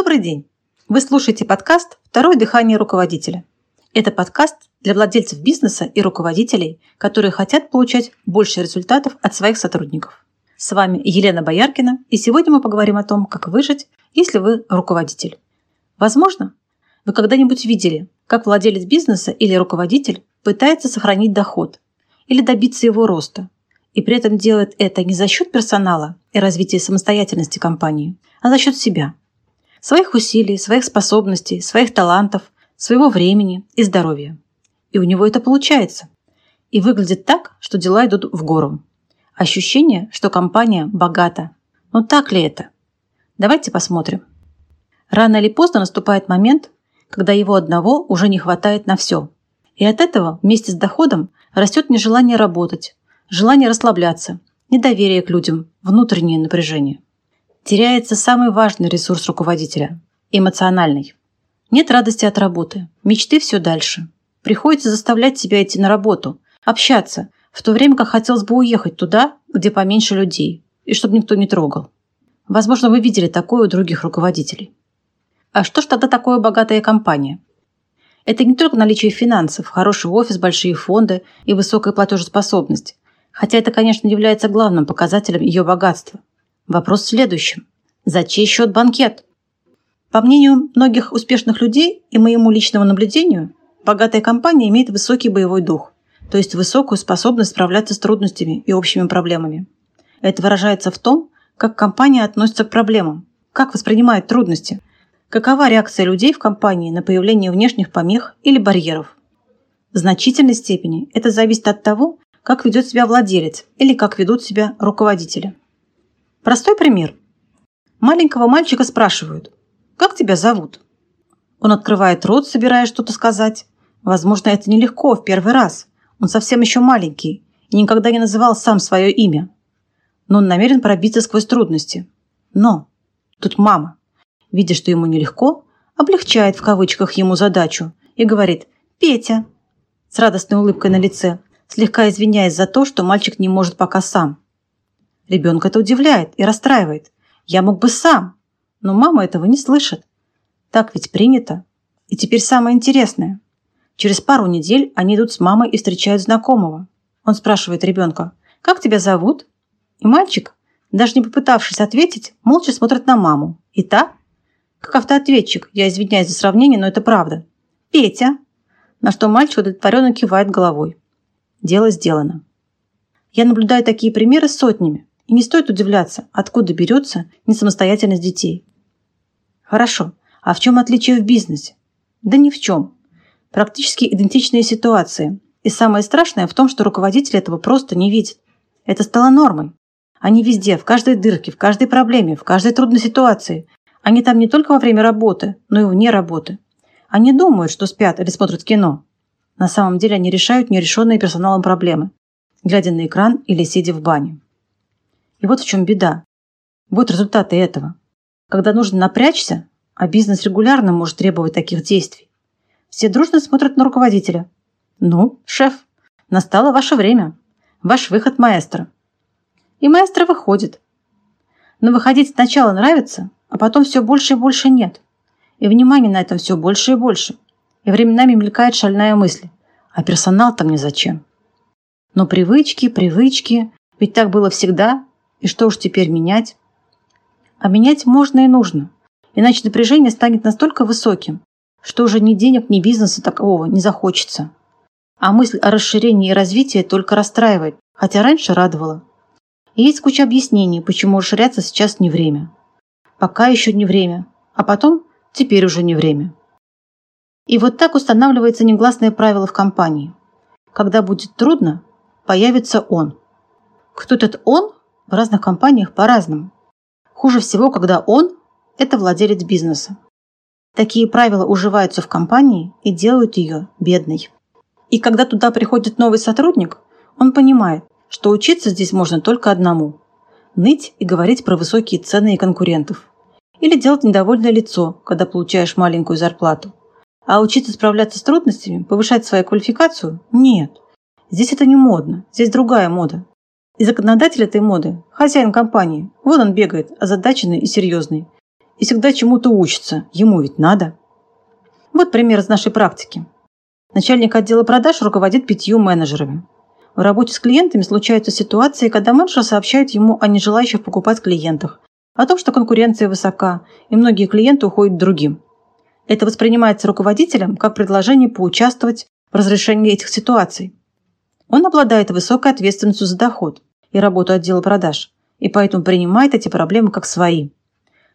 Добрый день! Вы слушаете подкаст «Второе дыхание руководителя». Это подкаст для владельцев бизнеса и руководителей, которые хотят получать больше результатов от своих сотрудников. С вами Елена Бояркина, и сегодня мы поговорим о том, как выжить, если вы руководитель. Возможно, вы когда-нибудь видели, как владелец бизнеса или руководитель пытается сохранить доход или добиться его роста, и при этом делает это не за счет персонала и развития самостоятельности компании, а за счет себя, своих усилий, своих способностей, своих талантов, своего времени и здоровья. И у него это получается. И выглядит так, что дела идут в гору. Ощущение, что компания богата. Но так ли это? Давайте посмотрим. Рано или поздно наступает момент, когда его одного уже не хватает на все. И от этого вместе с доходом растет нежелание работать, желание расслабляться, недоверие к людям, внутреннее напряжение. Теряется самый важный ресурс руководителя – эмоциональный. Нет радости от работы, мечты все дальше. Приходится заставлять себя идти на работу, общаться, в то время как хотелось бы уехать туда, где поменьше людей, и чтобы никто не трогал. Возможно, вы видели такое у других руководителей. А что ж тогда такое богатая компания? Это не только наличие финансов, хороший офис, большие фонды и высокая платежеспособность, хотя это, конечно, является главным показателем ее богатства. Вопрос в следующем. За чей счет банкет? По мнению многих успешных людей и моему личному наблюдению, богатая компания имеет высокий боевой дух, то есть высокую способность справляться с трудностями и общими проблемами. Это выражается в том, как компания относится к проблемам, как воспринимает трудности – Какова реакция людей в компании на появление внешних помех или барьеров? В значительной степени это зависит от того, как ведет себя владелец или как ведут себя руководители. Простой пример. Маленького мальчика спрашивают «Как тебя зовут?». Он открывает рот, собираясь что-то сказать. Возможно, это нелегко в первый раз. Он совсем еще маленький и никогда не называл сам свое имя. Но он намерен пробиться сквозь трудности. Но тут мама видя, что ему нелегко, облегчает в кавычках ему задачу и говорит «Петя» с радостной улыбкой на лице, слегка извиняясь за то, что мальчик не может пока сам. Ребенка это удивляет и расстраивает. Я мог бы сам, но мама этого не слышит. Так ведь принято. И теперь самое интересное. Через пару недель они идут с мамой и встречают знакомого. Он спрашивает ребенка, «Как тебя зовут?» И мальчик, даже не попытавшись ответить, молча смотрит на маму. И та как автоответчик, я извиняюсь за сравнение, но это правда. Петя. На что мальчик удовлетворенно кивает головой. Дело сделано. Я наблюдаю такие примеры сотнями. И не стоит удивляться, откуда берется несамостоятельность детей. Хорошо. А в чем отличие в бизнесе? Да ни в чем. Практически идентичные ситуации. И самое страшное в том, что руководитель этого просто не видит. Это стало нормой. Они везде, в каждой дырке, в каждой проблеме, в каждой трудной ситуации они там не только во время работы, но и вне работы. Они думают, что спят или смотрят кино. На самом деле они решают нерешенные персоналом проблемы, глядя на экран или сидя в бане. И вот в чем беда. Вот результаты этого. Когда нужно напрячься, а бизнес регулярно может требовать таких действий, все дружно смотрят на руководителя. «Ну, шеф, настало ваше время. Ваш выход, маэстро». И маэстро выходит. Но выходить сначала нравится, а потом все больше и больше нет. И внимания на этом все больше и больше. И временами мелькает шальная мысль. А персонал-то мне зачем? Но привычки, привычки, ведь так было всегда. И что уж теперь менять? А менять можно и нужно. Иначе напряжение станет настолько высоким, что уже ни денег, ни бизнеса такого не захочется. А мысль о расширении и развитии только расстраивает, хотя раньше радовала. И есть куча объяснений, почему расширяться сейчас не время. Пока еще не время. А потом теперь уже не время. И вот так устанавливается негласное правило в компании. Когда будет трудно, появится он. Кто этот он в разных компаниях по-разному. Хуже всего, когда он – это владелец бизнеса. Такие правила уживаются в компании и делают ее бедной. И когда туда приходит новый сотрудник, он понимает, что учиться здесь можно только одному – ныть и говорить про высокие цены и конкурентов или делать недовольное лицо, когда получаешь маленькую зарплату. А учиться справляться с трудностями, повышать свою квалификацию – нет. Здесь это не модно, здесь другая мода. И законодатель этой моды – хозяин компании. Вот он бегает, озадаченный и серьезный. и всегда чему-то учится. Ему ведь надо. Вот пример из нашей практики. Начальник отдела продаж руководит пятью менеджерами. В работе с клиентами случаются ситуации, когда менеджеры сообщают ему о нежелающих покупать клиентах, о том, что конкуренция высока, и многие клиенты уходят другим. Это воспринимается руководителем как предложение поучаствовать в разрешении этих ситуаций. Он обладает высокой ответственностью за доход и работу отдела продаж, и поэтому принимает эти проблемы как свои.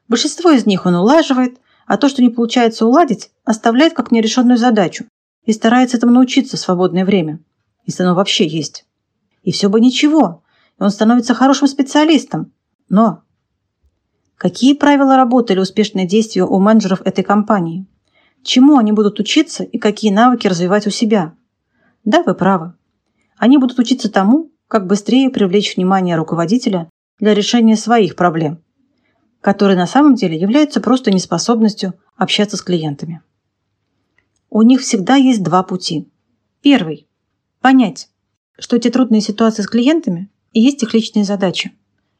Большинство из них он улаживает, а то, что не получается уладить, оставляет как нерешенную задачу и старается этому научиться в свободное время, если оно вообще есть. И все бы ничего, и он становится хорошим специалистом. Но какие правила работы или успешные действия у менеджеров этой компании? Чему они будут учиться и какие навыки развивать у себя? Да, вы правы. Они будут учиться тому, как быстрее привлечь внимание руководителя для решения своих проблем, которые на самом деле являются просто неспособностью общаться с клиентами. У них всегда есть два пути. Первый – понять, что эти трудные ситуации с клиентами и есть их личные задачи,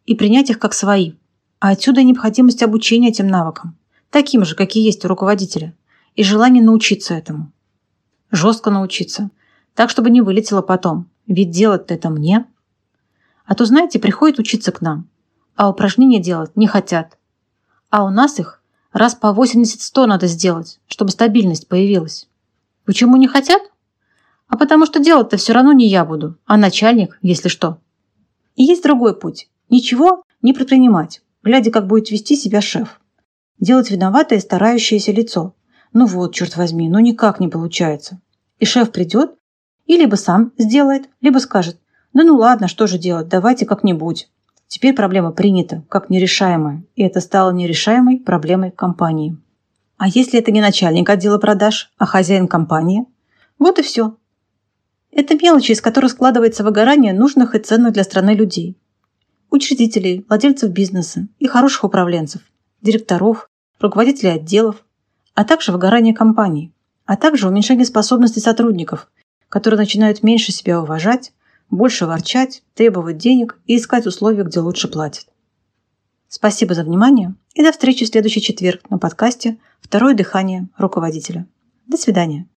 и принять их как свои. А отсюда необходимость обучения этим навыкам, таким же, какие есть у руководителя, и желание научиться этому. Жестко научиться, так, чтобы не вылетело потом, ведь делать-то это мне. А то, знаете, приходят учиться к нам, а упражнения делать не хотят. А у нас их Раз по 80-100 надо сделать, чтобы стабильность появилась. Почему не хотят? А потому что делать-то все равно не я буду, а начальник, если что. И есть другой путь. Ничего не предпринимать, глядя, как будет вести себя шеф. Делать виноватое старающееся лицо. Ну вот, черт возьми, ну никак не получается. И шеф придет и либо сам сделает, либо скажет, да ну ладно, что же делать, давайте как-нибудь. Теперь проблема принята как нерешаемая, и это стало нерешаемой проблемой компании. А если это не начальник отдела продаж, а хозяин компании? Вот и все. Это мелочи, из которых складывается выгорание нужных и ценных для страны людей. Учредителей, владельцев бизнеса и хороших управленцев, директоров, руководителей отделов, а также выгорание компаний, а также уменьшение способностей сотрудников, которые начинают меньше себя уважать, больше ворчать, требовать денег и искать условия, где лучше платят. Спасибо за внимание и до встречи в следующий четверг на подкасте «Второе дыхание руководителя». До свидания.